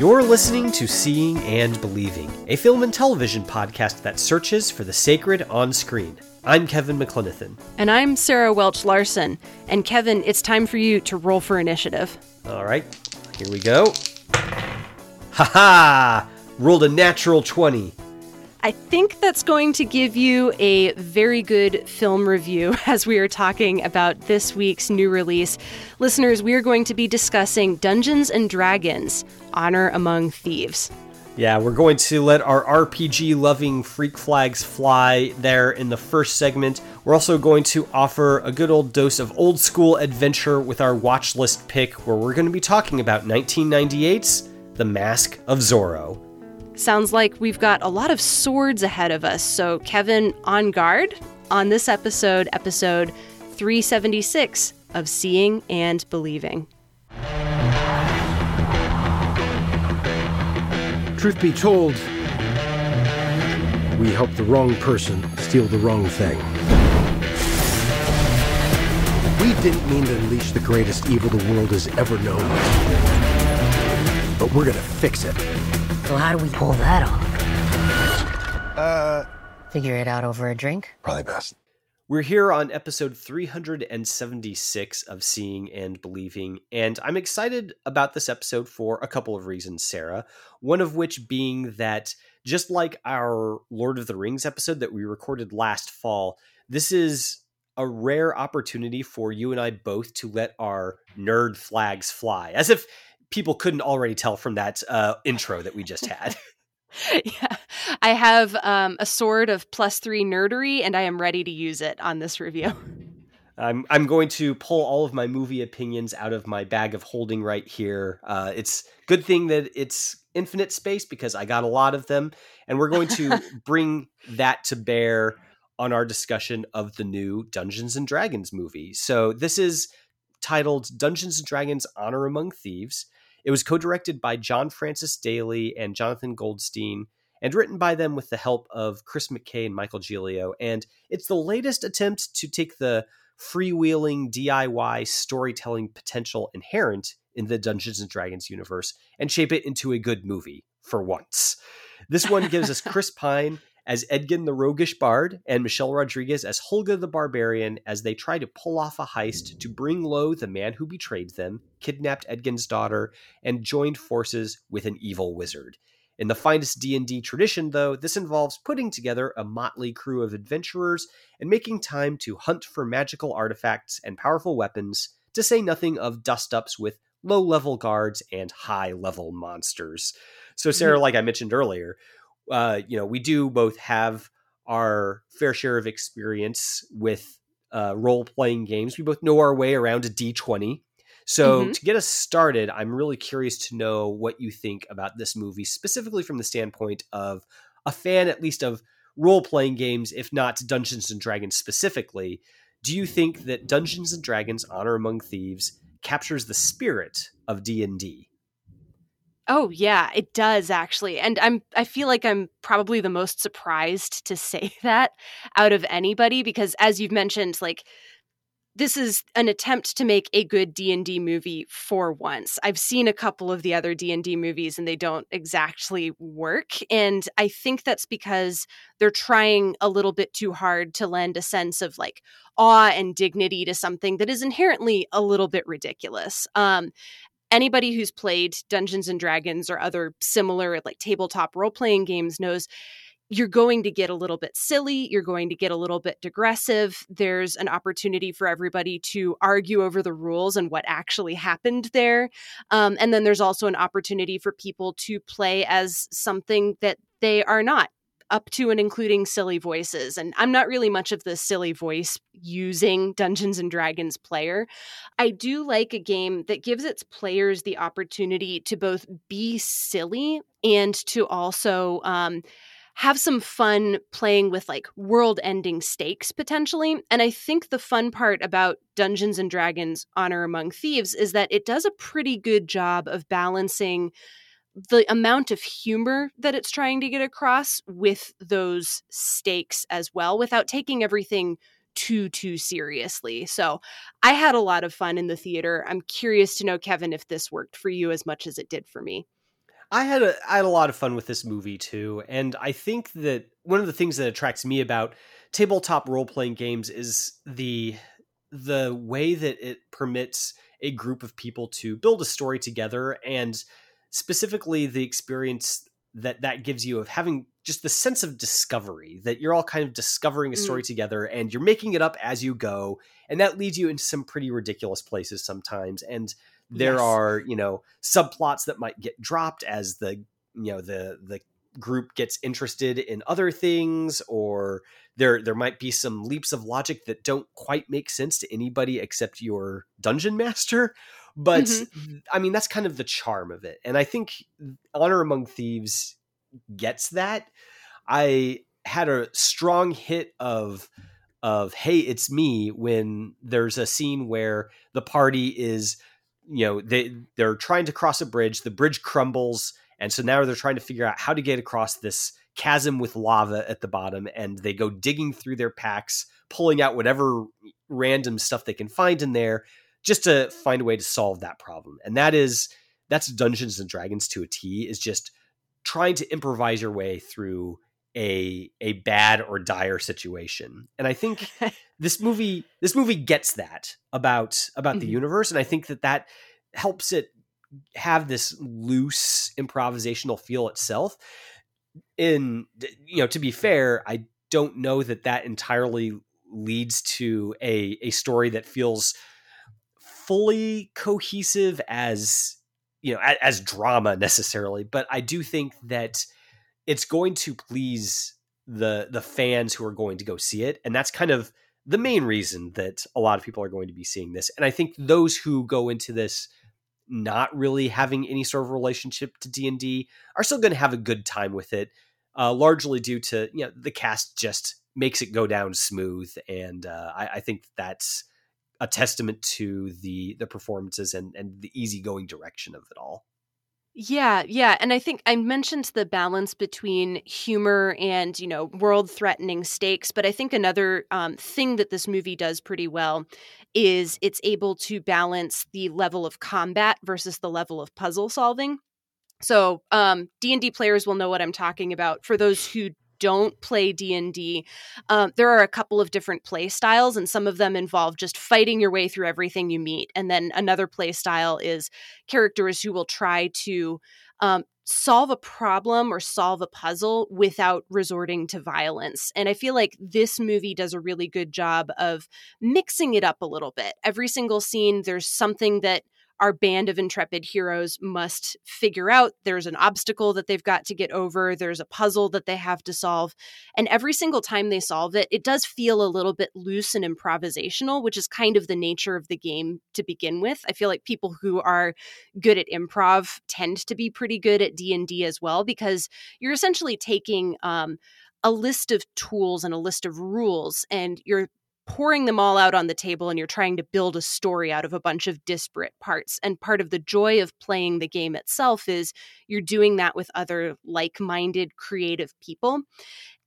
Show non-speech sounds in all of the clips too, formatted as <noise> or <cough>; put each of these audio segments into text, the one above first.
You're listening to Seeing and Believing, a film and television podcast that searches for the sacred on screen. I'm Kevin McLenithan. And I'm Sarah Welch Larson. And Kevin, it's time for you to roll for initiative. All right, here we go. Ha ha! Rolled a natural 20. I think that's going to give you a very good film review <laughs> as we are talking about this week's new release. Listeners, we are going to be discussing Dungeons and Dragons Honor Among Thieves. Yeah, we're going to let our RPG loving freak flags fly there in the first segment. We're also going to offer a good old dose of old school adventure with our watch list pick, where we're going to be talking about 1998's The Mask of Zorro. Sounds like we've got a lot of swords ahead of us. So, Kevin, on guard on this episode, episode 376 of Seeing and Believing. Truth be told, we helped the wrong person steal the wrong thing. We didn't mean to unleash the greatest evil the world has ever known. But we're gonna fix it. So how do we pull that off? Uh. Figure it out over a drink? Probably best. We're here on episode 376 of Seeing and Believing, and I'm excited about this episode for a couple of reasons, Sarah. One of which being that, just like our Lord of the Rings episode that we recorded last fall, this is a rare opportunity for you and I both to let our nerd flags fly, as if people couldn't already tell from that uh, intro that we just had. <laughs> <laughs> yeah, I have um, a sword of plus three nerdery, and I am ready to use it on this review. I'm I'm going to pull all of my movie opinions out of my bag of holding right here. Uh, it's good thing that it's infinite space because I got a lot of them, and we're going to <laughs> bring that to bear on our discussion of the new Dungeons and Dragons movie. So this is titled Dungeons and Dragons: Honor Among Thieves. It was co directed by John Francis Daley and Jonathan Goldstein, and written by them with the help of Chris McKay and Michael Gilio. And it's the latest attempt to take the freewheeling DIY storytelling potential inherent in the Dungeons and Dragons universe and shape it into a good movie for once. This one gives us Chris <laughs> Pine as Edgin the Roguish Bard and Michelle Rodriguez as Holga the Barbarian as they try to pull off a heist to bring low the man who betrayed them, kidnapped Edgin's daughter, and joined forces with an evil wizard. In the finest D&D tradition though, this involves putting together a motley crew of adventurers and making time to hunt for magical artifacts and powerful weapons, to say nothing of dust-ups with low-level guards and high-level monsters. So Sarah, mm-hmm. like I mentioned earlier, uh, you know, we do both have our fair share of experience with uh, role playing games. We both know our way around a D20. So, mm-hmm. to get us started, I'm really curious to know what you think about this movie, specifically from the standpoint of a fan, at least of role playing games, if not Dungeons and Dragons specifically. Do you think that Dungeons and Dragons: Honor Among Thieves captures the spirit of D and D? Oh yeah, it does actually. And I'm I feel like I'm probably the most surprised to <laughs> say that out of anybody because as you've mentioned like this is an attempt to make a good D&D movie for once. I've seen a couple of the other D&D movies and they don't exactly work and I think that's because they're trying a little bit too hard to lend a sense of like awe and dignity to something that is inherently a little bit ridiculous. Um, anybody who's played Dungeons and Dragons or other similar like tabletop role playing games knows you're going to get a little bit silly. You're going to get a little bit digressive. There's an opportunity for everybody to argue over the rules and what actually happened there. Um, and then there's also an opportunity for people to play as something that they are not up to and including silly voices. And I'm not really much of the silly voice using Dungeons and Dragons player. I do like a game that gives its players the opportunity to both be silly and to also um, have some fun playing with like world ending stakes potentially. And I think the fun part about Dungeons and Dragons Honor Among Thieves is that it does a pretty good job of balancing the amount of humor that it's trying to get across with those stakes as well without taking everything too too seriously. So, I had a lot of fun in the theater. I'm curious to know Kevin if this worked for you as much as it did for me. I had a I had a lot of fun with this movie too, and I think that one of the things that attracts me about tabletop role playing games is the the way that it permits a group of people to build a story together and specifically the experience that that gives you of having just the sense of discovery that you're all kind of discovering a story mm. together and you're making it up as you go and that leads you into some pretty ridiculous places sometimes and there yes. are you know subplots that might get dropped as the you know the the group gets interested in other things or there there might be some leaps of logic that don't quite make sense to anybody except your dungeon master but mm-hmm. i mean that's kind of the charm of it and i think honor among thieves gets that i had a strong hit of of hey it's me when there's a scene where the party is you know they they're trying to cross a bridge the bridge crumbles and so now they're trying to figure out how to get across this chasm with lava at the bottom and they go digging through their packs pulling out whatever random stuff they can find in there just to find a way to solve that problem. And that is that's dungeons and dragons to a t is just trying to improvise your way through a a bad or dire situation. And i think <laughs> this movie this movie gets that about about mm-hmm. the universe. And i think that that helps it have this loose improvisational feel itself. In you know to be fair i don't know that that entirely leads to a a story that feels fully cohesive as you know as, as drama necessarily but i do think that it's going to please the the fans who are going to go see it and that's kind of the main reason that a lot of people are going to be seeing this and i think those who go into this not really having any sort of relationship to d&d are still going to have a good time with it uh, largely due to you know the cast just makes it go down smooth and uh, I, I, think that's a testament to the the performances and and the easygoing direction of it all yeah, yeah. And I think I mentioned the balance between humor and, you know, world threatening stakes. But I think another um, thing that this movie does pretty well is it's able to balance the level of combat versus the level of puzzle solving. So, um, D&D players will know what I'm talking about. For those who don't play d&d um, there are a couple of different play styles and some of them involve just fighting your way through everything you meet and then another play style is characters who will try to um, solve a problem or solve a puzzle without resorting to violence. And I feel like this movie does a really good job of mixing it up a little bit. Every single scene, there's something that our band of intrepid heroes must figure out. There's an obstacle that they've got to get over, there's a puzzle that they have to solve. And every single time they solve it, it does feel a little bit loose and improvisational, which is kind of the nature of the game to begin with. I feel like people who are good at improv tend to be pretty good at D&D as well because you're essentially taking um, a list of tools and a list of rules and you're pouring them all out on the table and you're trying to build a story out of a bunch of disparate parts. And part of the joy of playing the game itself is you're doing that with other like minded creative people.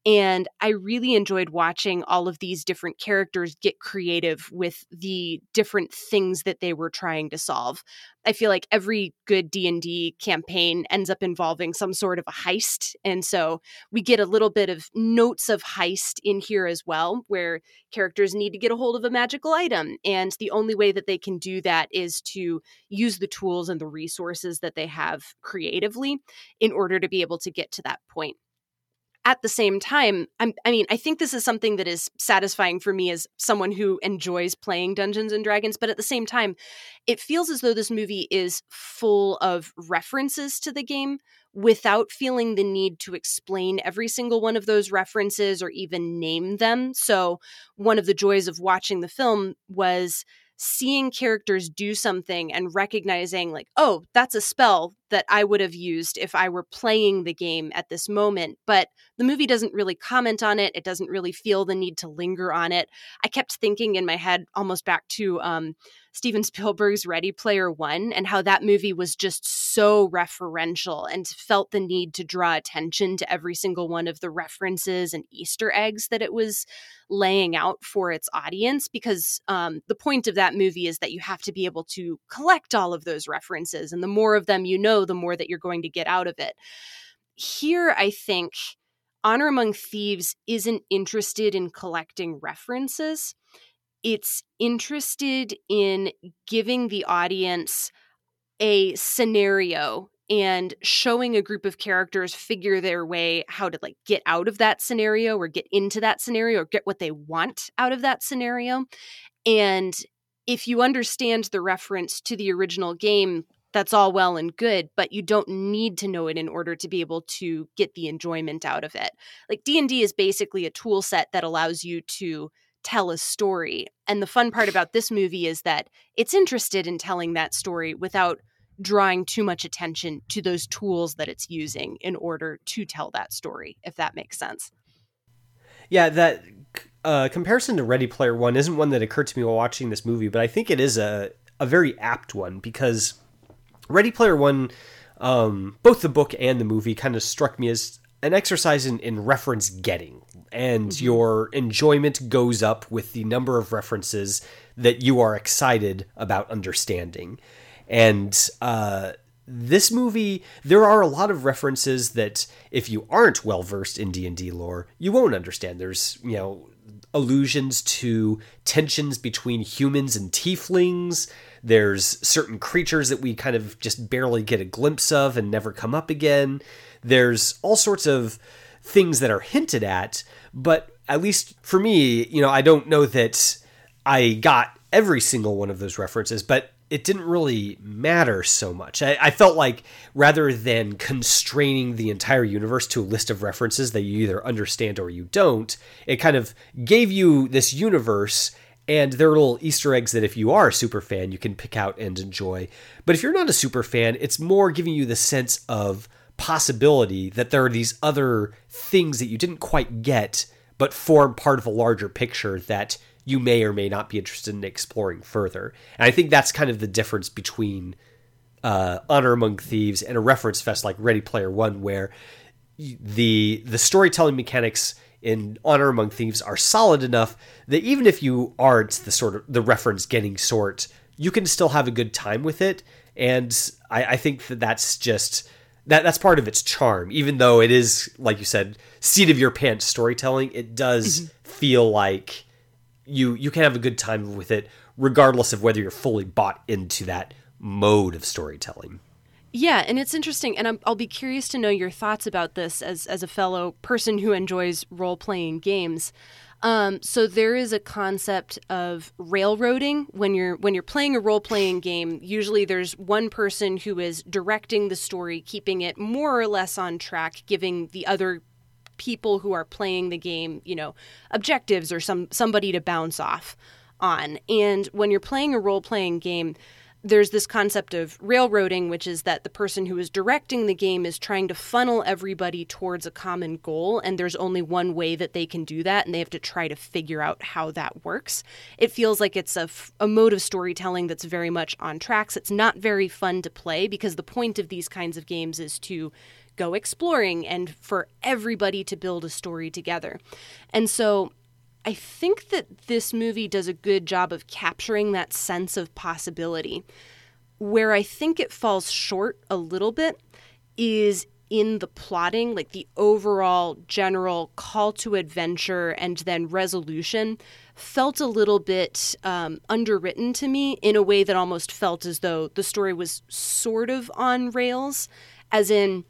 And I really enjoyed watching all of these different characters get creative with the different things that they were trying to solve. I feel like every good D&D campaign ends up involving some sort of a heist, and so we get a little bit of notes of heist in here as well where characters need to get a hold of a magical item, and the only way that they can do that is to use the tools and the resources that they have creatively in order to be able to get to that point. At the same time, I'm, I mean, I think this is something that is satisfying for me as someone who enjoys playing Dungeons and Dragons. But at the same time, it feels as though this movie is full of references to the game without feeling the need to explain every single one of those references or even name them. So, one of the joys of watching the film was seeing characters do something and recognizing like oh that's a spell that i would have used if i were playing the game at this moment but the movie doesn't really comment on it it doesn't really feel the need to linger on it i kept thinking in my head almost back to um, Steven <laughs> Spielberg's Ready Player One and how that movie was just so referential and felt the need to draw attention to every single one of the references and Easter eggs that it was laying out for its audience. Because um, the point of that movie is that you have to be able to collect all of those references. And the more of them you know, the more that you're going to get out of it. Here, I think. Honor Among Thieves isn't interested in collecting references it's interested in giving the audience a scenario and showing a group of characters figure their way how to like get out of that scenario or get into that scenario or get what they want out of that scenario and if you understand the reference to the original game that's all well and good but you don't need to know it in order to be able to get the enjoyment out of it like d&d is basically a tool set that allows you to tell a story. And the fun part about this movie is that it's interested in telling that story without drawing too much attention to those tools that it's using in order to tell that story, if that makes sense. Yeah, that uh, comparison to Ready Player One isn't one that occurred to me while watching this movie, but I think it is a, a very apt one because Ready Player One, um, both the book and the movie, kind of struck me as an exercise in, in reference getting and mm-hmm. your enjoyment goes up with the number of references that you are excited about understanding. And uh, this movie there are a lot of references that if you aren't well versed in d&d lore you won't understand. There's you know allusions to tensions between humans and tieflings there's certain creatures that we kind of just barely get a glimpse of and never come up again there's all sorts of things that are hinted at, but at least for me, you know, I don't know that I got every single one of those references, but it didn't really matter so much. I, I, felt like rather than constraining the entire universe to a list of references that you either understand or you don't, it kind of gave you this universe and there are little Easter eggs that if you are a super fan, you can pick out and enjoy. But if you're not a super fan, it's more giving you the sense of possibility that there are these other things that you didn't quite get, but form part of a larger picture that you may or may not be interested in exploring further. And I think that's kind of the difference between uh, Honor Among Thieves and a reference fest like Ready Player One, where the the storytelling mechanics in Honor Among Thieves are solid enough that even if you aren't the sort of the reference getting sort, you can still have a good time with it. And I, I think that that's just that that's part of its charm even though it is like you said seat of your pants storytelling it does mm-hmm. feel like you you can have a good time with it regardless of whether you're fully bought into that mode of storytelling yeah, and it's interesting, and i will be curious to know your thoughts about this as as a fellow person who enjoys role playing games. Um, so there is a concept of railroading when you're when you're playing a role playing game. Usually, there's one person who is directing the story, keeping it more or less on track, giving the other people who are playing the game, you know, objectives or some somebody to bounce off on. And when you're playing a role playing game, there's this concept of railroading, which is that the person who is directing the game is trying to funnel everybody towards a common goal, and there's only one way that they can do that, and they have to try to figure out how that works. It feels like it's a, f- a mode of storytelling that's very much on tracks. It's not very fun to play because the point of these kinds of games is to go exploring and for everybody to build a story together. And so I think that this movie does a good job of capturing that sense of possibility. Where I think it falls short a little bit is in the plotting, like the overall general call to adventure and then resolution felt a little bit um, underwritten to me in a way that almost felt as though the story was sort of on rails, as in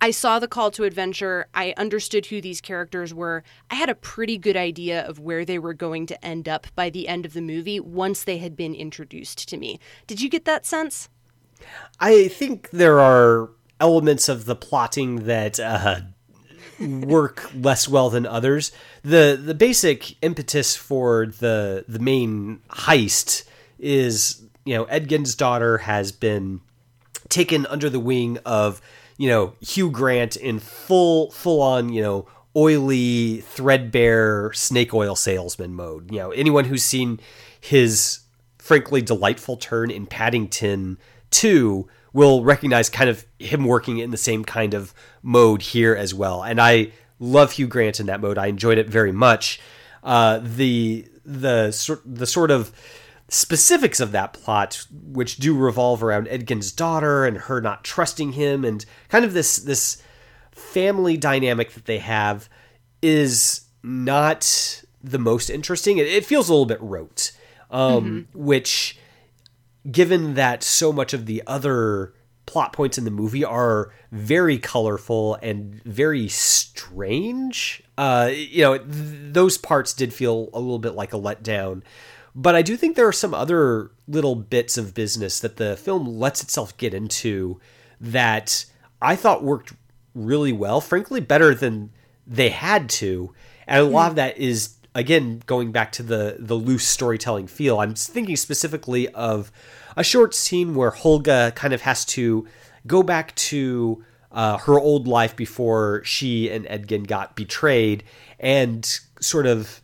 I saw the call to adventure. I understood who these characters were. I had a pretty good idea of where they were going to end up by the end of the movie once they had been introduced to me. Did you get that sense? I think there are elements of the plotting that uh, work less well than others. the The basic impetus for the the main heist is you know Edgin's daughter has been taken under the wing of you know Hugh Grant in full full on you know oily threadbare snake oil salesman mode. You know anyone who's seen his frankly delightful turn in Paddington 2 will recognize kind of him working in the same kind of mode here as well. And I love Hugh Grant in that mode. I enjoyed it very much. Uh, the the sort the sort of specifics of that plot, which do revolve around Edgin's daughter and her not trusting him, and kind of this this family dynamic that they have, is not the most interesting. It, it feels a little bit rote, um, mm-hmm. which given that so much of the other plot points in the movie are very colorful and very strange. Uh, you know, th- those parts did feel a little bit like a letdown. But I do think there are some other little bits of business that the film lets itself get into that I thought worked really well, frankly, better than they had to. And a lot of that is again going back to the the loose storytelling feel. I'm thinking specifically of a short scene where Holga kind of has to go back to uh, her old life before she and Edgin got betrayed and sort of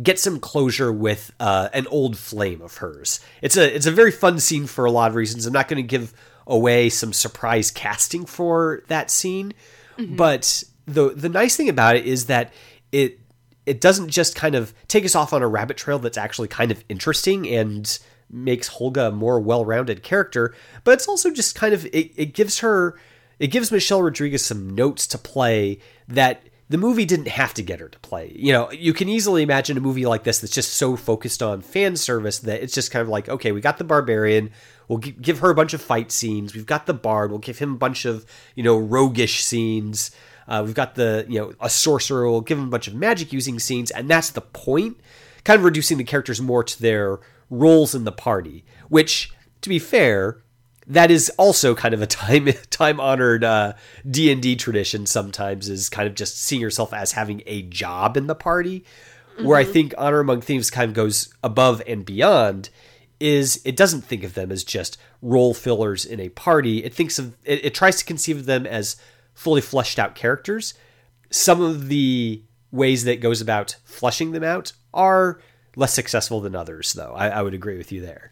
get some closure with uh, an old flame of hers. It's a it's a very fun scene for a lot of reasons. I'm not going to give away some surprise casting for that scene, mm-hmm. but the the nice thing about it is that it it doesn't just kind of take us off on a rabbit trail that's actually kind of interesting and makes Holga a more well-rounded character, but it's also just kind of it, it gives her it gives Michelle Rodriguez some notes to play that the movie didn't have to get her to play. You know, you can easily imagine a movie like this that's just so focused on fan service that it's just kind of like, okay, we got the barbarian, we'll g- give her a bunch of fight scenes. We've got the bard, we'll give him a bunch of, you know, roguish scenes. Uh, we've got the, you know, a sorcerer, we'll give him a bunch of magic using scenes, and that's the point. Kind of reducing the characters more to their roles in the party, which, to be fair, that is also kind of a <laughs> time time honored uh, D and D tradition. Sometimes is kind of just seeing yourself as having a job in the party. Mm-hmm. Where I mm-hmm. think Honor Among Thieves kind of goes above and beyond is it doesn't think of them as just role fillers in a party. It thinks of it, it tries to conceive of them as fully fleshed out characters. Some of the ways that goes about fleshing them out are less successful than others, though. I, I would agree with you there.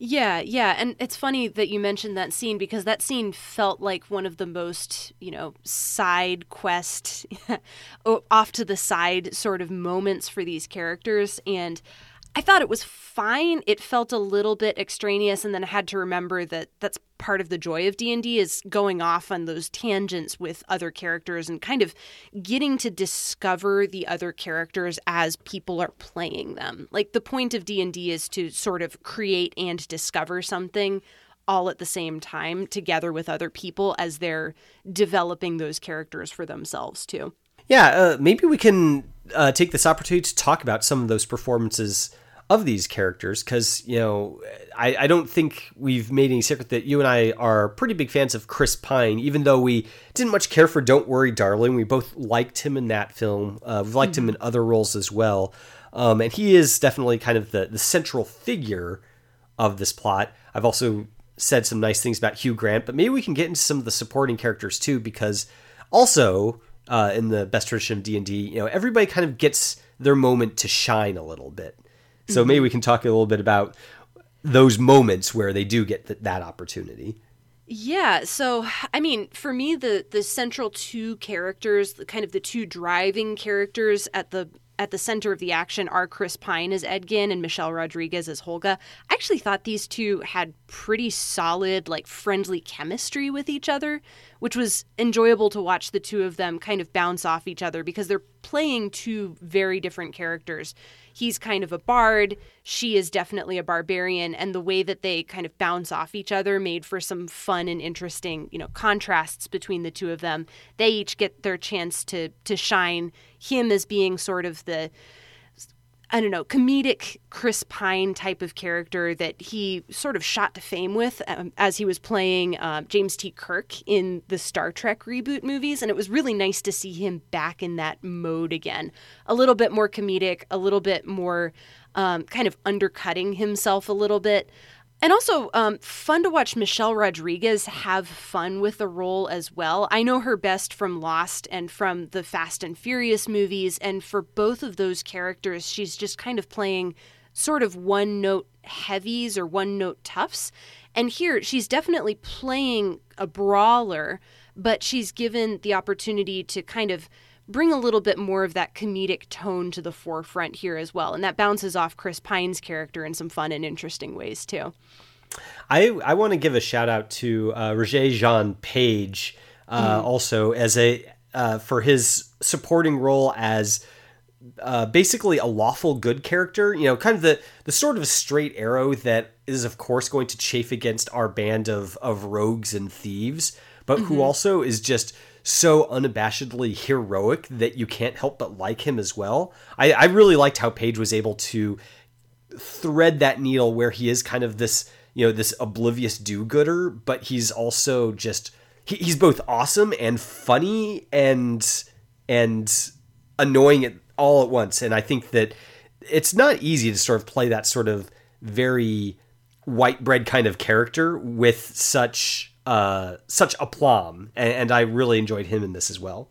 Yeah, yeah. And it's funny that you mentioned that scene because that scene felt like one of the most, you know, side quest, <laughs> off to the side sort of moments for these characters. And I thought it was fine. It felt a little bit extraneous, and then I had to remember that that's part of the joy of D&D is going off on those tangents with other characters and kind of getting to discover the other characters as people are playing them. Like the point of D&D is to sort of create and discover something all at the same time together with other people as they're developing those characters for themselves too. Yeah, uh, maybe we can uh, take this opportunity to talk about some of those performances of these characters because you know I, I don't think we've made any secret that you and I are pretty big fans of Chris Pine even though we didn't much care for Don't Worry Darling. We both liked him in that film uh, we've liked mm-hmm. him in other roles as well. Um, and he is definitely kind of the, the central figure of this plot. I've also said some nice things about Hugh Grant but maybe we can get into some of the supporting characters too because also uh, in the best tradition of D&D you know everybody kind of gets their moment to shine a little bit so maybe we can talk a little bit about those moments where they do get th- that opportunity. Yeah, so I mean, for me the the central two characters, the kind of the two driving characters at the at the center of the action are Chris Pine as Edgin and Michelle Rodriguez as Holga. I actually thought these two had pretty solid, like friendly chemistry with each other, which was enjoyable to watch the two of them kind of bounce off each other because they're playing two very different characters he's kind of a bard, she is definitely a barbarian, and the way that they kind of bounce off each other made for some fun and interesting, you know, contrasts between the two of them. They each get their chance to to shine. Him as being sort of the I don't know, comedic Chris Pine type of character that he sort of shot to fame with um, as he was playing uh, James T. Kirk in the Star Trek reboot movies. And it was really nice to see him back in that mode again. A little bit more comedic, a little bit more um, kind of undercutting himself a little bit. And also, um, fun to watch Michelle Rodriguez have fun with the role as well. I know her best from Lost and from the Fast and Furious movies. And for both of those characters, she's just kind of playing sort of one note heavies or one note toughs. And here, she's definitely playing a brawler, but she's given the opportunity to kind of bring a little bit more of that comedic tone to the forefront here as well. And that bounces off Chris Pine's character in some fun and interesting ways too. I, I want to give a shout out to uh, Regé-Jean Page uh, mm. also as a uh, for his supporting role as uh, basically a lawful good character. You know, kind of the the sort of straight arrow that is of course going to chafe against our band of of rogues and thieves, but mm-hmm. who also is just so unabashedly heroic that you can't help but like him as well. I, I really liked how Page was able to thread that needle where he is kind of this, you know, this oblivious do-gooder, but he's also just he, he's both awesome and funny and and annoying it all at once. And I think that it's not easy to sort of play that sort of very white bread kind of character with such uh, such aplomb, and, and I really enjoyed him in this as well.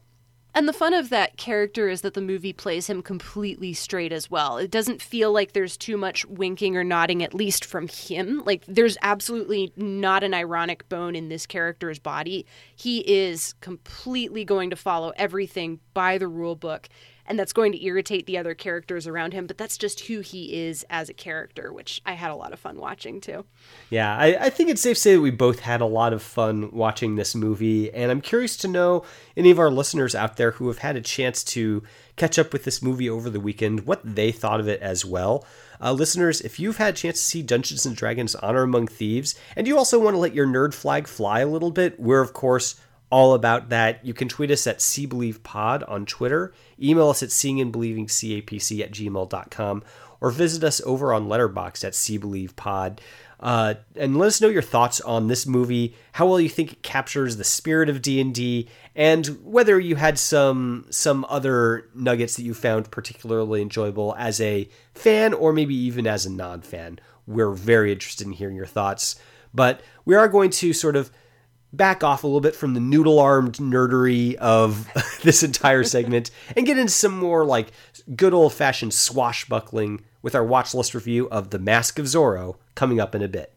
And the fun of that character is that the movie plays him completely straight as well. It doesn't feel like there's too much winking or nodding, at least from him. Like, there's absolutely not an ironic bone in this character's body. He is completely going to follow everything by the rule book and that's going to irritate the other characters around him. But that's just who he is as a character, which I had a lot of fun watching too. Yeah, I, I think it's safe to say that we both had a lot of fun watching this movie, and I'm curious to know any of our listeners out there who have had a chance to catch up with this movie over the weekend, what they thought of it as well. Uh, listeners, if you've had a chance to see Dungeons and Dragons Honor Among Thieves, and you also want to let your nerd flag fly a little bit, we're of course all about that. You can tweet us at Pod on Twitter, email us at seeingandbelievingcapc at gmail.com, or visit us over on Letterboxd at seebelievepod. Uh, and let us know your thoughts on this movie, how well you think it captures the spirit of D&D, and whether you had some some other nuggets that you found particularly enjoyable as a fan or maybe even as a non-fan. We're very interested in hearing your thoughts. But we are going to sort of back off a little bit from the noodle armed nerdery of <laughs> this entire segment and get into some more like good old fashioned swashbuckling with our watch list review of The Mask of Zorro coming up in a bit.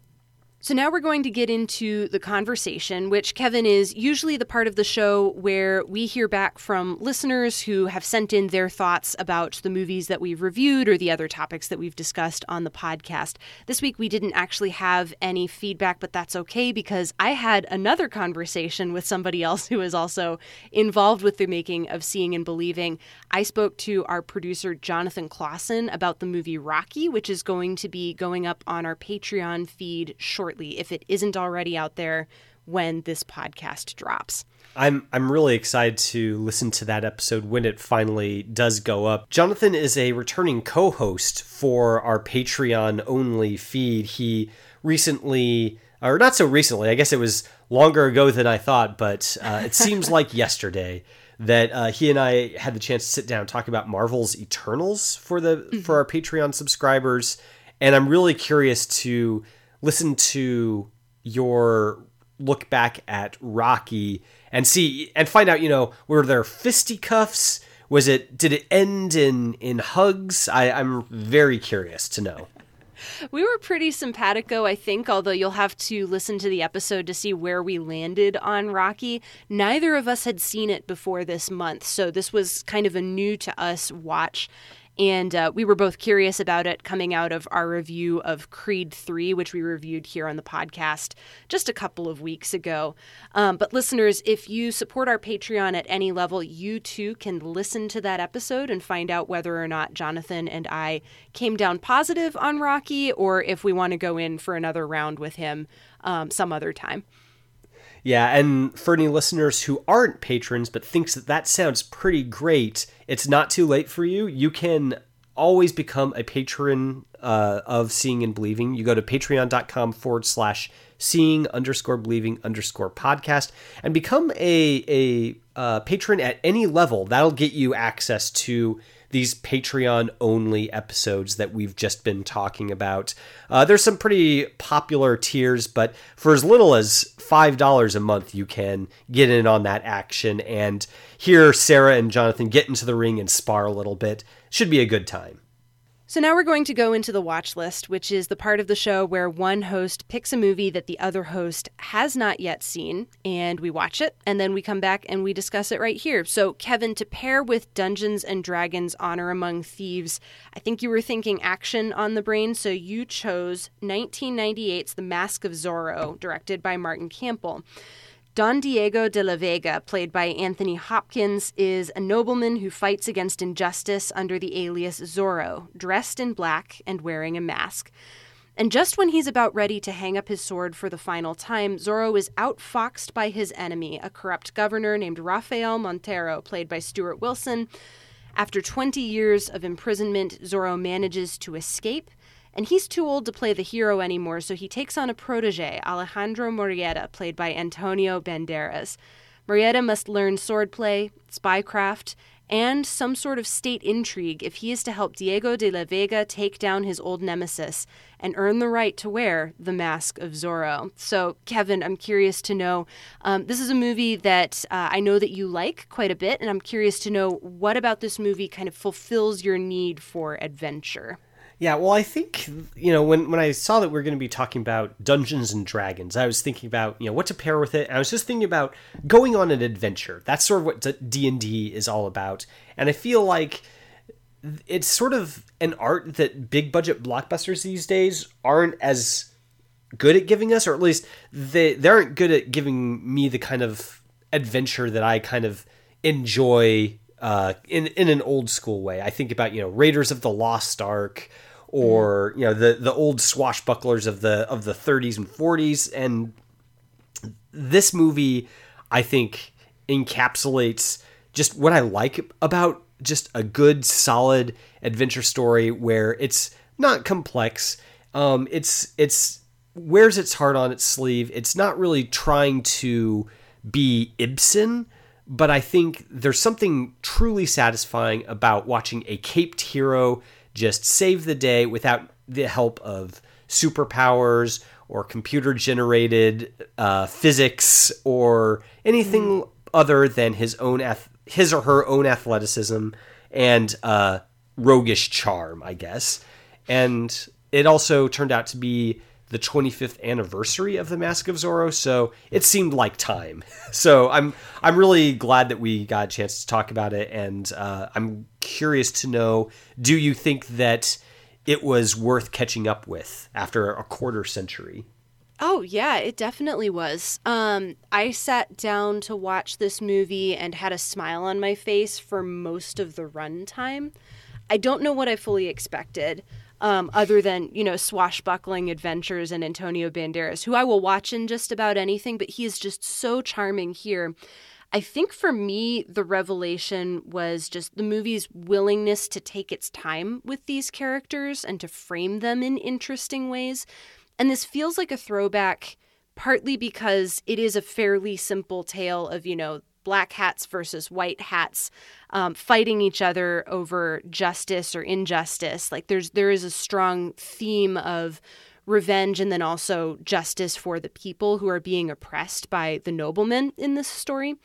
So now we're going to get into the conversation, which Kevin is usually the part of the show where we hear back from listeners who have sent in their thoughts about the movies that we've reviewed or the other topics that we've discussed on the podcast. This week we didn't actually have any feedback, but that's okay because I had another conversation with somebody <laughs> else who is also involved with the making of Seeing and Believing. I spoke to our producer Jonathan Clausen about the movie Rocky, which is going to be going up on our Patreon feed shortly shortly if it isn't already out there when this podcast drops. I'm I'm really excited to listen to that episode when it finally does go up. Jonathan is a returning co-host for our Patreon only feed. He recently or not so recently, I guess it was longer ago than I thought, but uh, it seems <laughs> like yesterday that uh, he and I had the chance to sit down and talk about Marvel's Eternals for the mm-hmm. for our Patreon subscribers, and I'm really curious to listen to your look back at Rocky and see and find out, you know, were there fisticuffs? Was it did it end in in hugs? I, I'm very curious to know. <laughs> We were pretty simpatico, I think, although you'll have to listen to the episode to see where we landed on Rocky. Neither of us had seen it before this month, so this was kind of a new to us watch. And uh, we were both curious about it coming out of our review of Creed 3, which we reviewed here on the podcast just a couple of weeks ago. Um, but listeners, if you support our Patreon at any level, you too can listen to that episode and find out whether or not Jonathan and I came down positive on Rocky or if we want to go in for another round with him um, some other time. Yeah, and for any listeners who aren't patrons but thinks that that sounds pretty great, it's not too late for you. You can always become a patron uh, of Seeing and Believing. You go to patreon.com forward slash seeing underscore believing underscore podcast and become a, a uh, patron at any level. That'll get you access to these Patreon only episodes that we've just been talking about. Uh, there's some pretty popular tiers, but for as little as $5 a month, you can get in on that action and hear Sarah and Jonathan get into the ring and spar a little bit. Should be a good time. So now we're going to go into the watch list, which is the part of the show where one host picks a movie that the other host has not yet seen, and we watch it, and then we come back and we discuss it right here. So, Kevin, to pair with Dungeons and Dragons Honor Among Thieves, I think you were thinking action on the brain, so you chose 1998's The Mask of Zorro, directed by Martin Campbell. Don Diego de la Vega, played by Anthony Hopkins, is a nobleman who fights against injustice under the alias Zorro, dressed in black and wearing a mask. And just when he's about ready to hang up his sword for the final time, Zorro is outfoxed by his enemy, a corrupt governor named Rafael Montero, played by Stuart Wilson. After 20 years of imprisonment, Zorro manages to escape and he's too old to play the hero anymore, so he takes on a protege, Alejandro Murrieta, played by Antonio Banderas. Murrieta must learn swordplay, spycraft, and some sort of state intrigue if he is to help Diego de la Vega take down his old nemesis and earn the right to wear the mask of Zorro. So, Kevin, I'm curious to know um, this is a movie that uh, I know that you like quite a bit, and I'm curious to know what about this movie kind of fulfills your need for adventure. Yeah, well, I think you know when when I saw that we are going to be talking about Dungeons and Dragons, I was thinking about you know what to pair with it. I was just thinking about going on an adventure. That's sort of what D and D is all about, and I feel like it's sort of an art that big budget blockbusters these days aren't as good at giving us, or at least they they aren't good at giving me the kind of adventure that I kind of enjoy uh, in in an old school way. I think about you know Raiders of the Lost Ark or you know the the old swashbucklers of the of the 30s and 40s and this movie I think encapsulates just what I like about just a good solid adventure story where it's not complex. Um, it's it's wears its heart on its sleeve. It's not really trying to be Ibsen but I think there's something truly satisfying about watching a caped hero just save the day without the help of superpowers or computer generated uh, physics or anything mm. other than his own ath- his or her own athleticism and uh, roguish charm, I guess. And it also turned out to be the 25th anniversary of the Mask of Zorro, so it seemed like time. <laughs> So I'm I'm really glad that we got a chance to talk about it, and uh, I'm curious to know: Do you think that it was worth catching up with after a quarter century? Oh yeah, it definitely was. Um, I sat down to watch this movie and had a smile on my face for most of the runtime. I don't know what I fully expected um, other than you know swashbuckling adventures and Antonio Banderas, who I will watch in just about anything, but he is just so charming here. I think for me, the revelation was just the movie's willingness to take its time with these characters and to frame them in interesting ways. And this feels like a throwback, partly because it is a fairly simple tale of, you know, black hats versus white hats um, fighting each other over justice or injustice. Like there's there is a strong theme of revenge and then also justice for the people who are being oppressed by the noblemen in this story.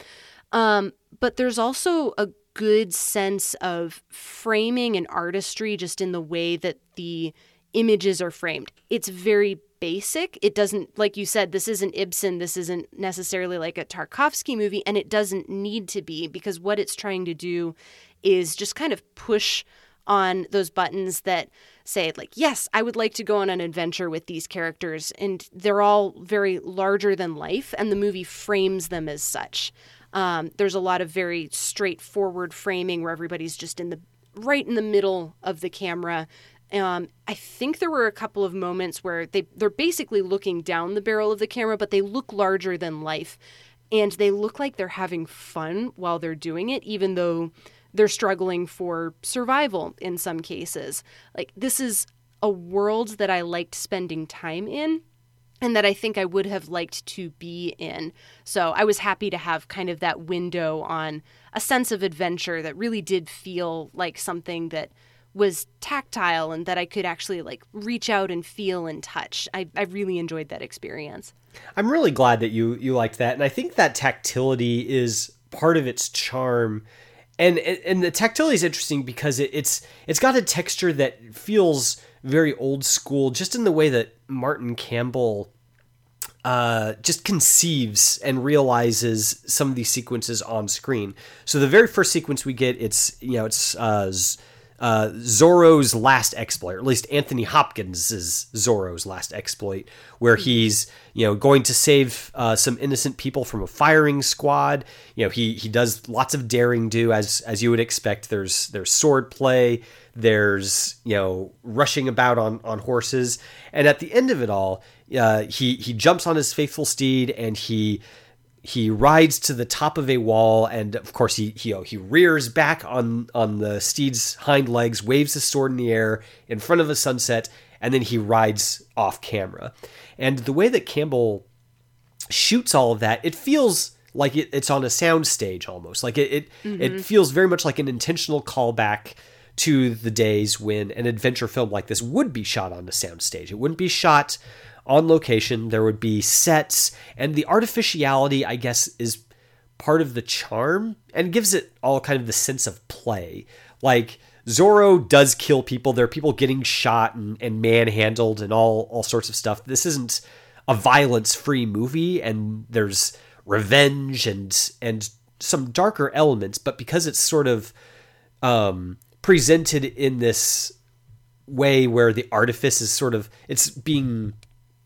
Um, but there's also a good sense of framing and artistry just in the way that the images are framed. It's very basic. It doesn't, like you said, this isn't Ibsen. This isn't necessarily like a Tarkovsky movie, and it doesn't need to be because what it's trying to do is just kind of push on those buttons that say like yes i would like to go on an adventure with these characters and they're all very larger than life and the movie frames them as such um, there's a lot of very straightforward framing where everybody's just in the right in the middle of the camera um, I think there were a couple of moments where they they're basically looking down the barrel of the camera, but they look larger than life, and they look like they're having fun while they're doing it, even though they're struggling for survival in some cases. Like, this is a world that I liked spending time in and that I think I would have liked to be in. So I was happy to have kind of that window on a sense of adventure that really did feel like something that was tactile and that I could actually like reach out and feel and touch. I, I really enjoyed that experience. I'm really glad that you you liked that. And I think that tactility is part of its charm and and the tactility is interesting because it, it's it's got a texture that feels very old school, just in the way that Martin Campbell uh, just conceives and realizes some of these sequences on screen. So the very first sequence we get, it's you know it's uh, uh, Zorro's last exploit, or at least Anthony Hopkins' Zorro's last exploit, where he's you know going to save uh, some innocent people from a firing squad. You know he he does lots of daring do as as you would expect. There's there's sword play. There's you know rushing about on on horses, and at the end of it all, uh, he he jumps on his faithful steed and he he rides to the top of a wall, and of course he he, he rears back on on the steed's hind legs, waves his sword in the air in front of a sunset, and then he rides off camera. And the way that Campbell shoots all of that, it feels like it, it's on a sound stage almost. Like it it, mm-hmm. it feels very much like an intentional callback to the days when an adventure film like this would be shot on a soundstage. It wouldn't be shot on location. There would be sets, and the artificiality, I guess, is part of the charm and gives it all kind of the sense of play. Like Zorro does kill people. There are people getting shot and, and manhandled and all all sorts of stuff. This isn't a violence-free movie, and there's revenge and and some darker elements, but because it's sort of um, presented in this way where the artifice is sort of it's being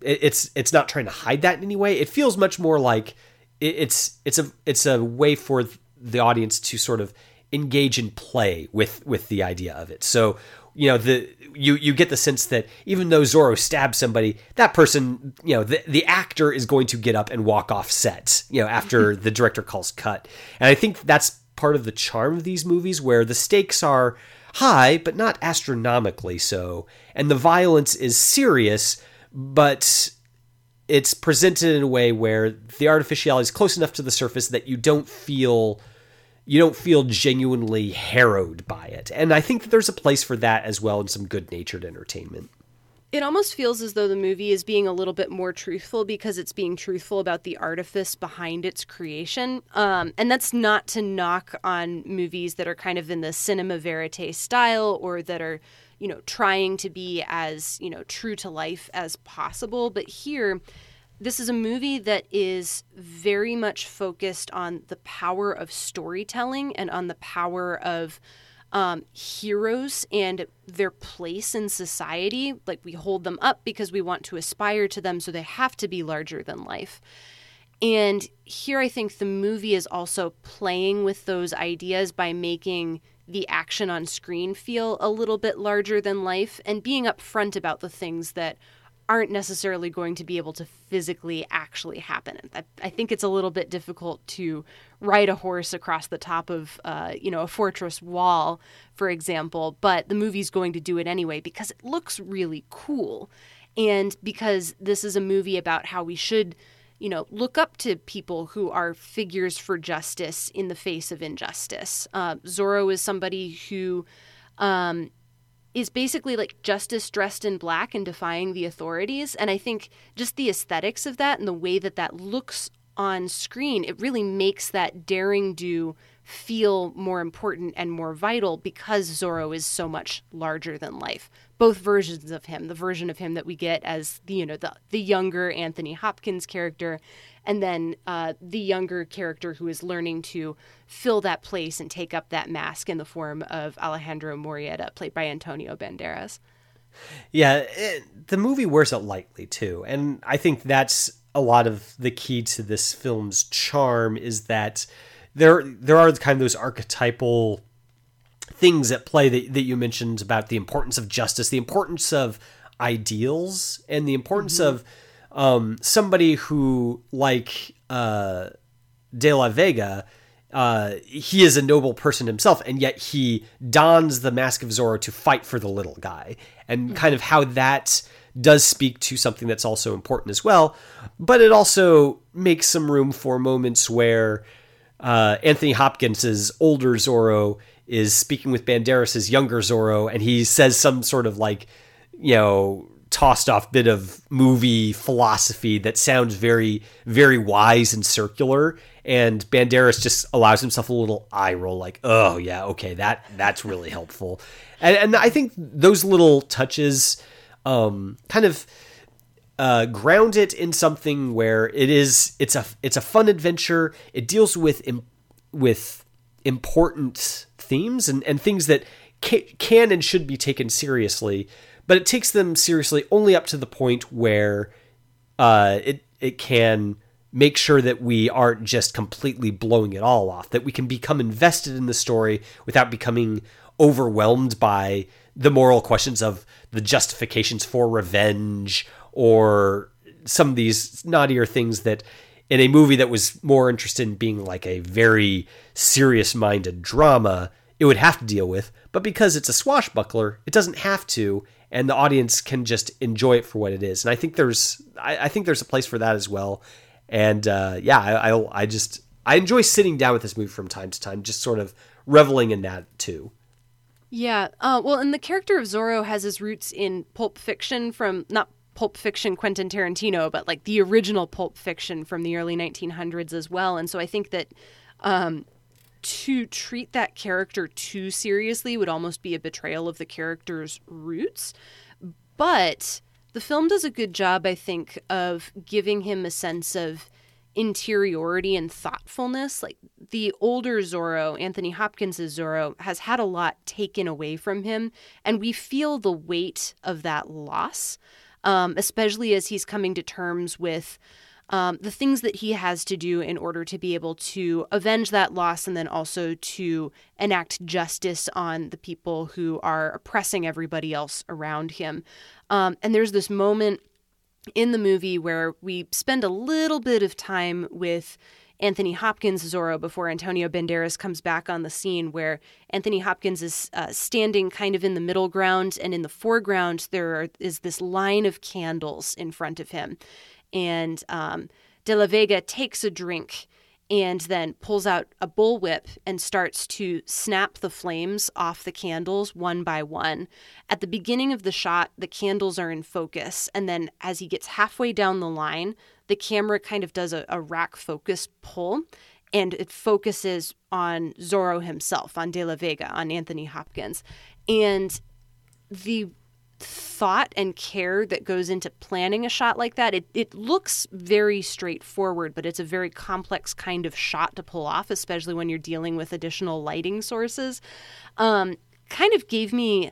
it's it's not trying to hide that in any way. It feels much more like it's it's a it's a way for the audience to sort of engage and play with with the idea of it. So you know the you you get the sense that even though Zorro stabs somebody, that person you know the the actor is going to get up and walk off set. You know after <laughs> the director calls cut, and I think that's part of the charm of these movies where the stakes are high but not astronomically so, and the violence is serious but it's presented in a way where the artificiality is close enough to the surface that you don't feel you don't feel genuinely harrowed by it. And I think that there's a place for that as well in some good-natured entertainment. It almost feels as though the movie is being a little bit more truthful because it's being truthful about the artifice behind its creation. Um, and that's not to knock on movies that are kind of in the cinema verite style or that are you know, trying to be as, you know, true to life as possible. But here, this is a movie that is very much focused on the power of storytelling and on the power of um, heroes and their place in society. Like we hold them up because we want to aspire to them, so they have to be larger than life. And here I think the movie is also playing with those ideas by making the action on screen feel a little bit larger than life and being upfront about the things that aren't necessarily going to be able to physically actually happen. I, I think it's a little bit difficult to ride a horse across the top of, uh, you know, a fortress wall, for example, but the movie's going to do it anyway because it looks really cool. And because this is a movie about how we should you know, look up to people who are figures for justice in the face of injustice. Uh, Zorro is somebody who um, is basically like justice dressed in black and defying the authorities. And I think just the aesthetics of that and the way that that looks on screen, it really makes that daring do feel more important and more vital because Zorro is so much larger than life. Both versions of him, the version of him that we get as the you know the the younger Anthony Hopkins character, and then uh, the younger character who is learning to fill that place and take up that mask in the form of Alejandro Murrieta, played by Antonio Banderas. Yeah, it, the movie wears it lightly too, and I think that's a lot of the key to this film's charm is that there there are kind of those archetypal things at play that, that you mentioned about the importance of justice, the importance of ideals, and the importance mm-hmm. of um, somebody who, like uh, De La Vega, uh, he is a noble person himself, and yet he dons the mask of Zorro to fight for the little guy, and mm-hmm. kind of how that does speak to something that's also important as well. But it also makes some room for moments where uh, Anthony Hopkins' older Zorro is speaking with Banderas' younger Zorro, and he says some sort of like, you know, tossed off bit of movie philosophy that sounds very, very wise and circular. And Banderas just allows himself a little eye roll, like, "Oh yeah, okay, that that's really helpful." And, and I think those little touches, um, kind of. Uh, ground it in something where it is it's a it's a fun adventure. It deals with with important themes and, and things that ca- can and should be taken seriously, but it takes them seriously only up to the point where uh, it it can make sure that we aren't just completely blowing it all off, that we can become invested in the story without becoming overwhelmed by the moral questions of the justifications for revenge or some of these naughtier things that in a movie that was more interested in being like a very serious minded drama, it would have to deal with. But because it's a swashbuckler, it doesn't have to, and the audience can just enjoy it for what it is. And I think there's I, I think there's a place for that as well. And uh, yeah, I, I, I just I enjoy sitting down with this movie from time to time, just sort of reveling in that too. Yeah. Uh, well, and the character of Zorro has his roots in Pulp Fiction from not Pulp Fiction Quentin Tarantino, but like the original Pulp Fiction from the early 1900s as well. And so I think that um, to treat that character too seriously would almost be a betrayal of the character's roots. But the film does a good job, I think, of giving him a sense of interiority and thoughtfulness. Like the older Zorro, Anthony Hopkins' Zorro, has had a lot taken away from him, and we feel the weight of that loss, um, especially as he's coming to terms with um, the things that he has to do in order to be able to avenge that loss and then also to enact justice on the people who are oppressing everybody else around him. Um, and there's this moment in the movie where we spend a little bit of time with Anthony Hopkins Zorro before Antonio Banderas comes back on the scene, where Anthony Hopkins is uh, standing kind of in the middle ground, and in the foreground there are, is this line of candles in front of him and um, De La Vega takes a drink and then pulls out a bullwhip and starts to snap the flames off the candles one by one. At the beginning of the shot, the candles are in focus, and then as he gets halfway down the line, the camera kind of does a, a rack focus pull and it focuses on Zorro himself, on De La Vega, on Anthony Hopkins. And the thought and care that goes into planning a shot like that. It, it looks very straightforward, but it's a very complex kind of shot to pull off, especially when you're dealing with additional lighting sources. Um, kind of gave me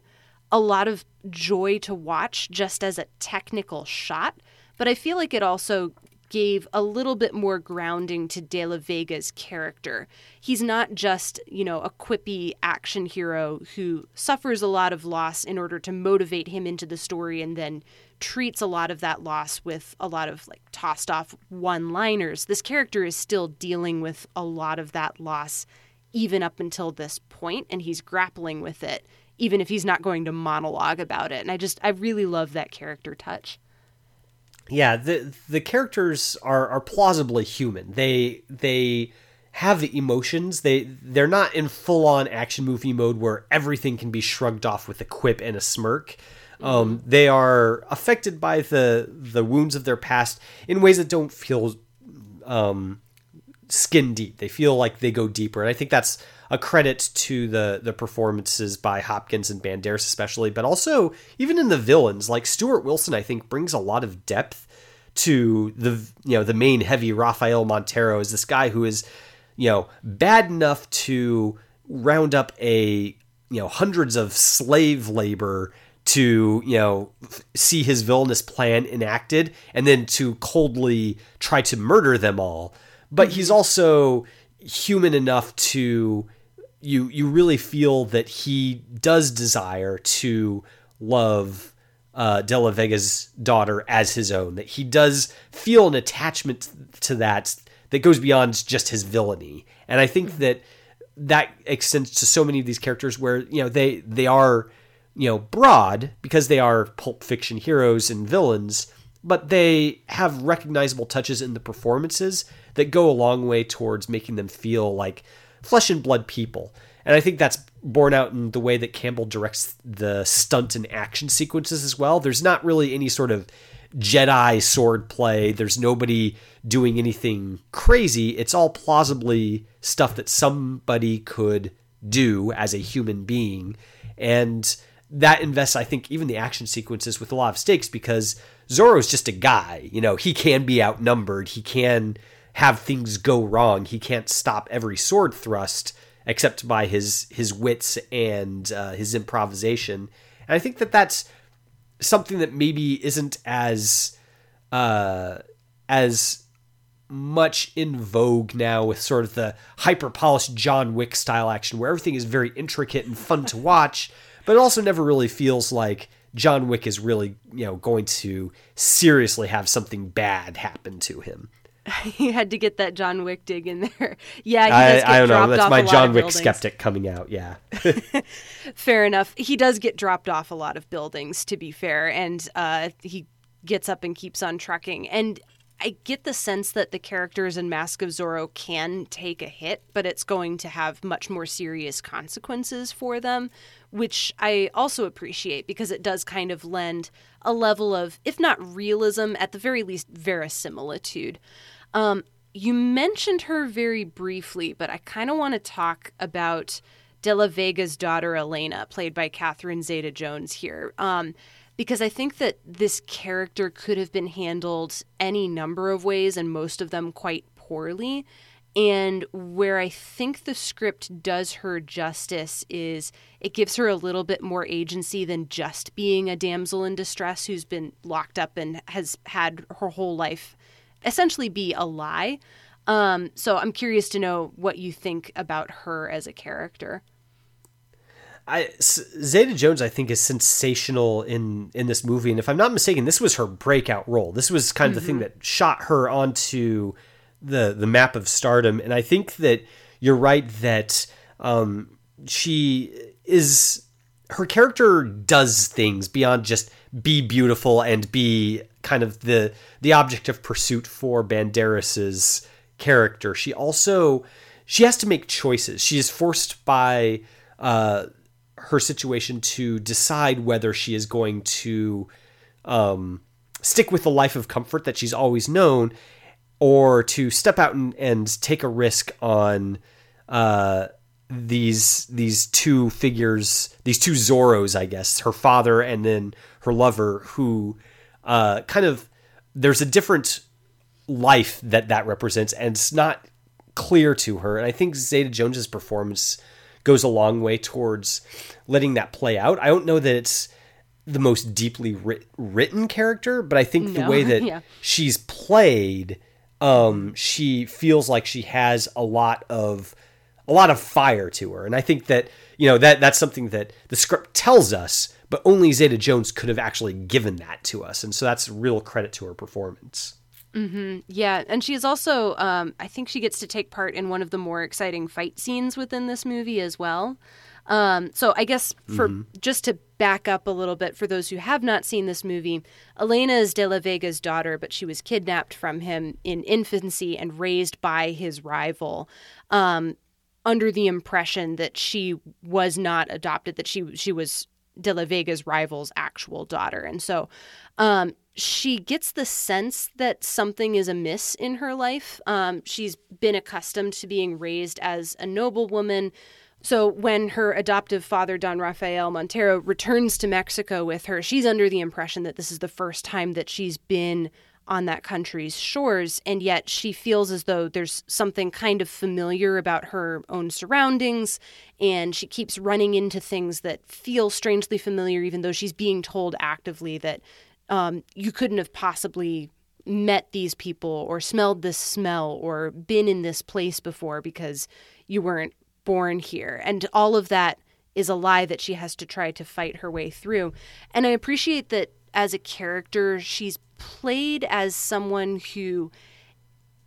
a lot of joy to watch just as a technical shot, but I feel like it also gave a little bit more grounding to De La Vega's character. He's not just, you know, a quippy action hero who suffers a lot of loss in order to motivate him into the story and then treats a lot of that loss with a lot of like tossed off one liners. This character is still dealing with a lot of that loss even up until this point and he's grappling with it even if he's not going to monologue about it. And I just I really love that character touch yeah, the the characters are are plausibly human. They they have the emotions. They they're not in full on action movie mode where everything can be shrugged off with a quip and a smirk. Um, they are affected by the the wounds of their past in ways that don't feel um, skin deep. They feel like they go deeper, and I think that's a credit to the the performances by Hopkins and Banderas especially, but also even in the villains, like Stuart Wilson, I think brings a lot of depth to the you know the main heavy Rafael Montero is this guy who is you know bad enough to round up a you know hundreds of slave labor to you know see his villainous plan enacted and then to coldly try to murder them all. But he's mm-hmm. also human enough to you you really feel that he does desire to love uh, De La Vega's daughter as his own. That he does feel an attachment to that that goes beyond just his villainy. And I think that that extends to so many of these characters where you know they they are you know broad because they are pulp fiction heroes and villains but they have recognizable touches in the performances that go a long way towards making them feel like flesh and blood people. And I think that's borne out in the way that Campbell directs the stunt and action sequences as well. There's not really any sort of Jedi sword play. There's nobody doing anything crazy. It's all plausibly stuff that somebody could do as a human being. And that invests, I think, even the action sequences with a lot of stakes because Zorro's just a guy. You know, he can be outnumbered. He can have things go wrong. He can't stop every sword thrust except by his his wits and uh, his improvisation. And I think that that's something that maybe isn't as uh, as much in vogue now with sort of the hyper polished John Wick style action where everything is very intricate and fun to watch, but it also never really feels like John Wick is really, you know, going to seriously have something bad happen to him. <laughs> he had to get that John Wick dig in there. <laughs> Yeah, I, I, don't know. That's my John Wick skeptic coming out. Yeah. <laughs> fair enough. He does get dropped off a lot of buildings, to be fair, and uh, he gets up and keeps on trucking. And I get the sense that the characters in Mask of Zorro can take a hit, but it's going to have much more serious consequences for them, which I also appreciate because it does kind of lend a level of, if not realism, at the very least verisimilitude. Um, you mentioned her very briefly, but I kind of want to talk about De La Vega's daughter, Elena, played by Catherine Zeta Jones here. Um, because I think that this character could have been handled any number of ways, and most of them quite poorly. And where I think the script does her justice is it gives her a little bit more agency than just being a damsel in distress who's been locked up and has had her whole life essentially be a lie. Um, so I'm curious to know what you think about her as a character. I, Zeta Jones, I think, is sensational in in this movie, and if I'm not mistaken, this was her breakout role. This was kind of mm-hmm. the thing mm-hmm. that shot her onto the the map of stardom. And I think that you're right that um, she is her character does things beyond just be beautiful and be kind of the the object of pursuit for Banderas's character. She also she has to make choices. She is forced by uh, her situation to decide whether she is going to um, stick with the life of comfort that she's always known, or to step out and, and take a risk on uh, these these two figures, these two Zorros, I guess, her father and then her lover, who uh, kind of there's a different life that that represents, and it's not clear to her. And I think Zeta Jones's performance goes a long way towards letting that play out. I don't know that it's the most deeply writ- written character, but I think no. the way <laughs> that yeah. she's played, um, she feels like she has a lot of a lot of fire to her, and I think that you know that that's something that the script tells us, but only Zeta Jones could have actually given that to us, and so that's real credit to her performance. Mm-hmm. Yeah, and she's also, um, I think she gets to take part in one of the more exciting fight scenes within this movie as well. Um, so I guess for mm-hmm. just to back up a little bit for those who have not seen this movie, Elena is De La Vega's daughter, but she was kidnapped from him in infancy and raised by his rival. Um, under the impression that she was not adopted, that she she was De La Vega's rival's actual daughter. And so um, she gets the sense that something is amiss in her life. Um, she's been accustomed to being raised as a noblewoman. So when her adoptive father, Don Rafael Montero, returns to Mexico with her, she's under the impression that this is the first time that she's been on that country's shores, and yet she feels as though there's something kind of familiar about her own surroundings, and she keeps running into things that feel strangely familiar, even though she's being told actively that um, you couldn't have possibly met these people or smelled this smell or been in this place before because you weren't born here. And all of that is a lie that she has to try to fight her way through. And I appreciate that as a character, she's played as someone who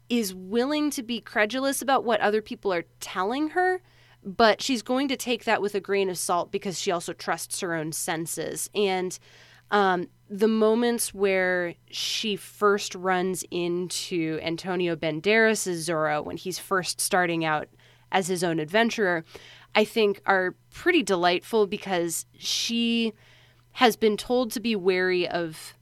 is willing to be credulous about what other people are telling her, but she's going to take that with a grain of salt because she also trusts her own senses. And um, the moments where she first runs into Antonio Banderas' Zorro when he's first starting out as his own adventurer, I think are pretty delightful because she has been told to be wary of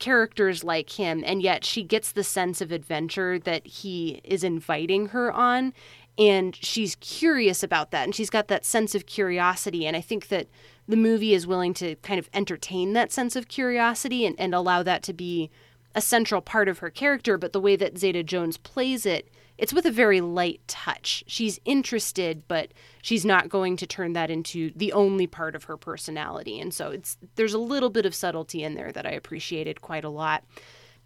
characters like him, and yet she gets the sense of adventure that he is inviting her on. And she's curious about that, and she's got that sense of curiosity. And I think that the movie is willing to kind of entertain that sense of curiosity and, and allow that to be a central part of her character. But the way that Zeta Jones plays it it's with a very light touch. She's interested, but she's not going to turn that into the only part of her personality. And so it's there's a little bit of subtlety in there that I appreciated quite a lot.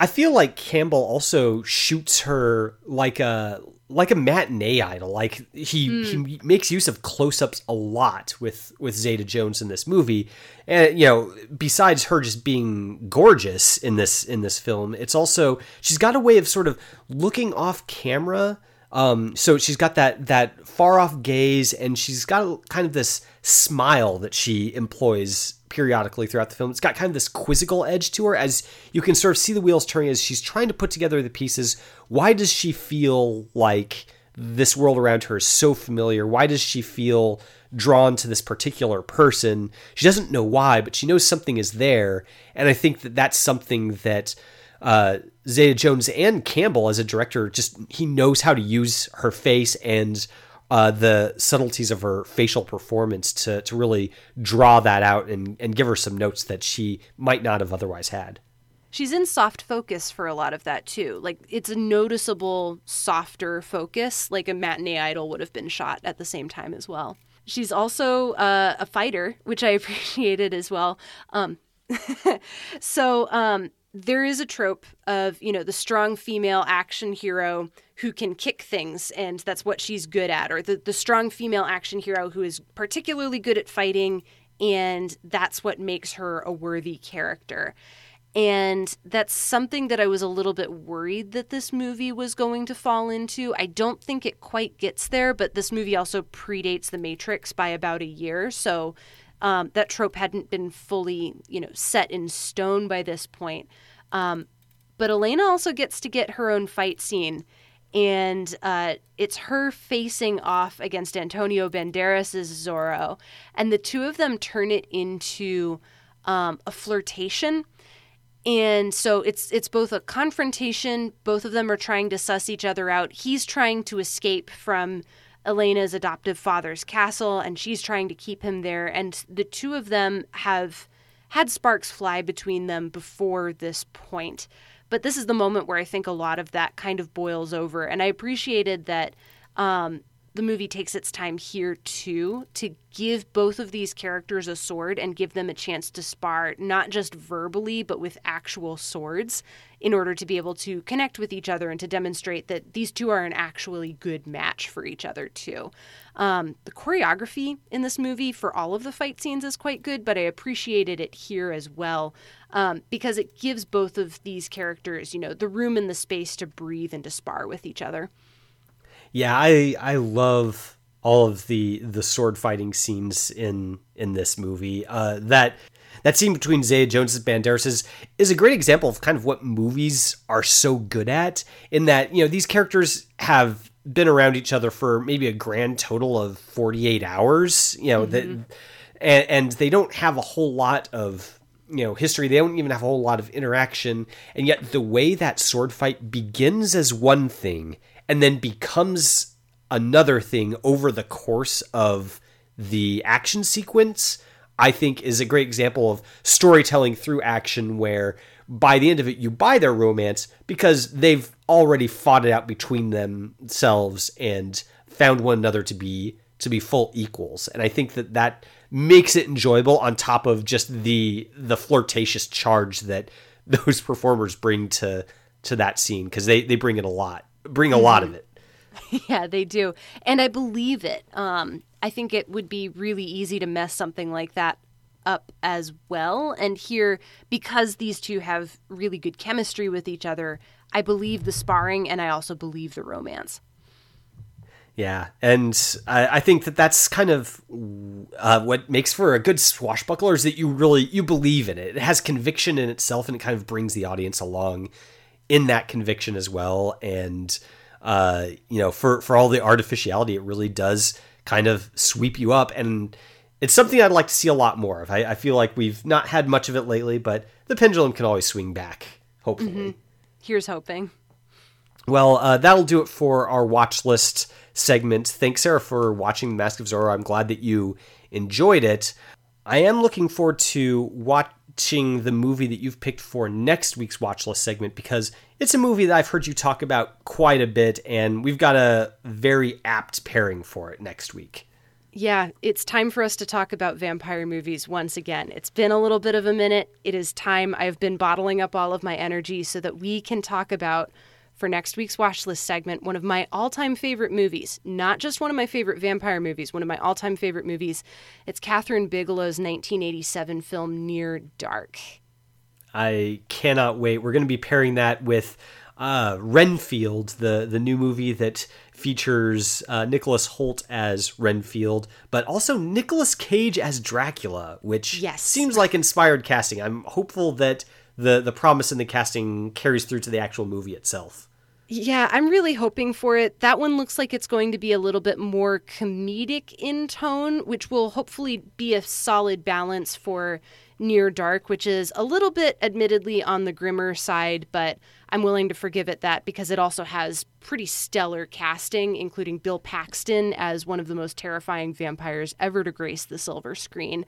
I feel like Campbell also shoots her like a like a matinee idol. Like he mm. he makes use of close-ups a lot with with Zeta Jones in this movie. And you know, besides her just being gorgeous in this in this film, it's also she's got a way of sort of looking off camera. Um, so she's got that that far off gaze, and she's got kind of this smile that she employs periodically throughout the film. It's got kind of this quizzical edge to her as you can sort of see the wheels turning as she's trying to put together the pieces. Why does she feel like this world around her is so familiar? Why does she feel drawn to this particular person? She doesn't know why, but she knows something is there. And I think that that's something that uh, Zeta Jones and Campbell, as a director, just he knows how to use her face and uh, the subtleties of her facial performance to to really draw that out and and give her some notes that she might not have otherwise had. She's in soft focus for a lot of that too. Like it's a noticeable softer focus, like a matinee idol would have been shot at the same time as well. She's also uh, a fighter, which I <laughs> appreciated as well. Um, <laughs> so um, there is a trope of you know the strong female action hero who can kick things and that's what she's good at or the, the strong female action hero who is particularly good at fighting and that's what makes her a worthy character and that's something that I was a little bit worried that this movie was going to fall into. I don't think it quite gets there, but this movie also predates The Matrix by about a year. So um, that trope hadn't been fully, you know, set in stone by this point. Um, but Elena also gets to get her own fight scene, and uh, it's her facing off against Antonio Banderas' Zorro, and the two of them turn it into um, a flirtation. And so it's it's both a confrontation. Both of them are trying to suss each other out. He's trying to escape from Elena's adoptive father's castle, and she's trying to keep him there. And the two of them have had sparks fly between them before this point. But this is the moment where I think a lot of that kind of boils over. And I appreciated that um, the movie takes its time here too to give both of these characters a sword and give them a chance to spar not just verbally but with actual swords in order to be able to connect with each other and to demonstrate that these two are an actually good match for each other too. Um, the choreography in this movie for all of the fight scenes is quite good but i appreciated it here as well um, because it gives both of these characters you know the room and the space to breathe and to spar with each other yeah, I I love all of the the sword fighting scenes in in this movie. Uh, that that scene between Zeta Jones and Banderas is, is a great example of kind of what movies are so good at. In that you know these characters have been around each other for maybe a grand total of forty eight hours. You know mm-hmm. that and, and they don't have a whole lot of you know history. They don't even have a whole lot of interaction, and yet the way that sword fight begins as one thing and then becomes another thing over the course of the action sequence, I think is a great example of storytelling through action where by the end of it you buy their romance because they've already fought it out between themselves and found one another to be to be full equals. And i think that that makes it enjoyable on top of just the the flirtatious charge that <laughs> those performers bring to to that scene because they they bring it a lot bring a lot of it. <laughs> Yeah they do. And i believe it. Um i think it would be really easy to mess something like that up as well. And here because these two have really good chemistry with each other i believe the sparring and i also believe the romance. Yeah, and I, I, think that that's kind of uh, what makes for a good swashbuckler is that you really you believe in it. It has conviction in itself, and it kind of brings the audience along in that conviction as well. And uh, you know, for for all the artificiality, it really does kind of sweep you up, and it's something I'd like to see a lot more of. I, I feel like we've not had much of it lately, but the pendulum can always swing back. Hopefully, mm-hmm. here's hoping. Well, uh, that'll do it for our watch list segment. Thanks, Sarah, for watching Mask of Zorro. I'm glad that you enjoyed it. I am looking forward to watching the movie that you've picked for next week's watch list segment because it's a movie that I've heard you talk about quite a bit, and we've got a very apt pairing for it next week. Yeah, it's time for us to talk about vampire movies once again. It's been a little bit of a minute. It is time. I've been bottling up all of my energy so that we can talk about for next week's watch list segment one of my all-time favorite movies not just one of my favorite vampire movies one of my all-time favorite movies it's Kathryn Bigelow's 1987 film near dark i cannot wait we're going to be pairing that with uh, renfield the, the new movie that features uh, Nicholas Hoult as renfield but also nicolas cage as dracula which yes. seems like inspired casting i'm hopeful that the the promise in the casting carries through to the actual movie itself. Yeah, I'm really hoping for it. That one looks like it's going to be a little bit more comedic in tone, which will hopefully be a solid balance for Near Dark, which is a little bit admittedly on the grimmer side, but I'm willing to forgive it that because it also has pretty stellar casting, including Bill Paxton as one of the most terrifying vampires ever to grace the silver screen.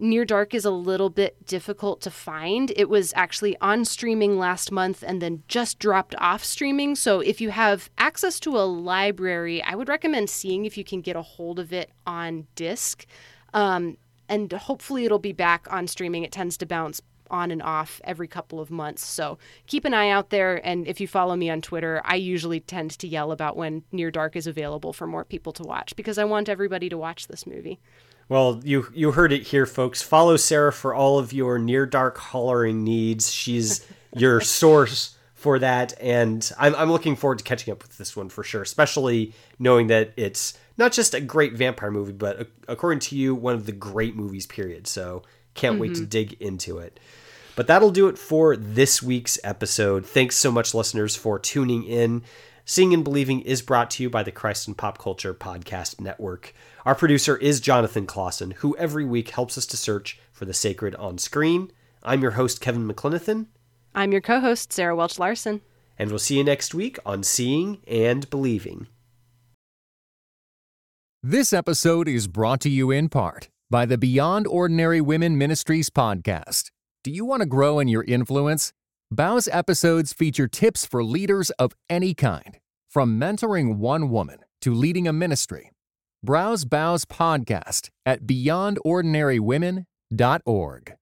Near Dark is a little bit difficult to find. It was actually on streaming last month and then just dropped off streaming. So if you have access to a library, I would recommend seeing if you can get a hold of it on disc. Um, and hopefully it'll be back on streaming. It tends to bounce on and off every couple of months. So keep an eye out there. And if you follow me on Twitter, I usually tend to yell about when Near Dark is available for more people to watch because I want everybody to watch this movie. Well, you you heard it here, folks. Follow Sarah for all of your near dark hollering needs. She's <laughs> your source for that, and I'm I'm looking forward to catching up with this one for sure. Especially knowing that it's not just a great vampire movie, but according to you, one of the great movies. Period. So can't mm-hmm. wait to mm-hmm. dig into it. But that'll do it for this week's episode. Thanks so much, listeners, for tuning in. Seeing and Believing is brought to you by the Christ and Pop Culture Podcast Network. Our producer is Jonathan Clausen, who every week helps us to search for the sacred on screen. I'm your host, Kevin McLenithan. I'm your co host, Sarah Welch Larson. And we'll see you next week on Seeing and Believing. This episode is brought to you in part by the Beyond Ordinary Women Ministries podcast. Do you want to grow in your influence? Bow's episodes feature tips for leaders of any kind, from mentoring one woman to leading a ministry. Browse Bow's podcast at beyondordinarywomen.org.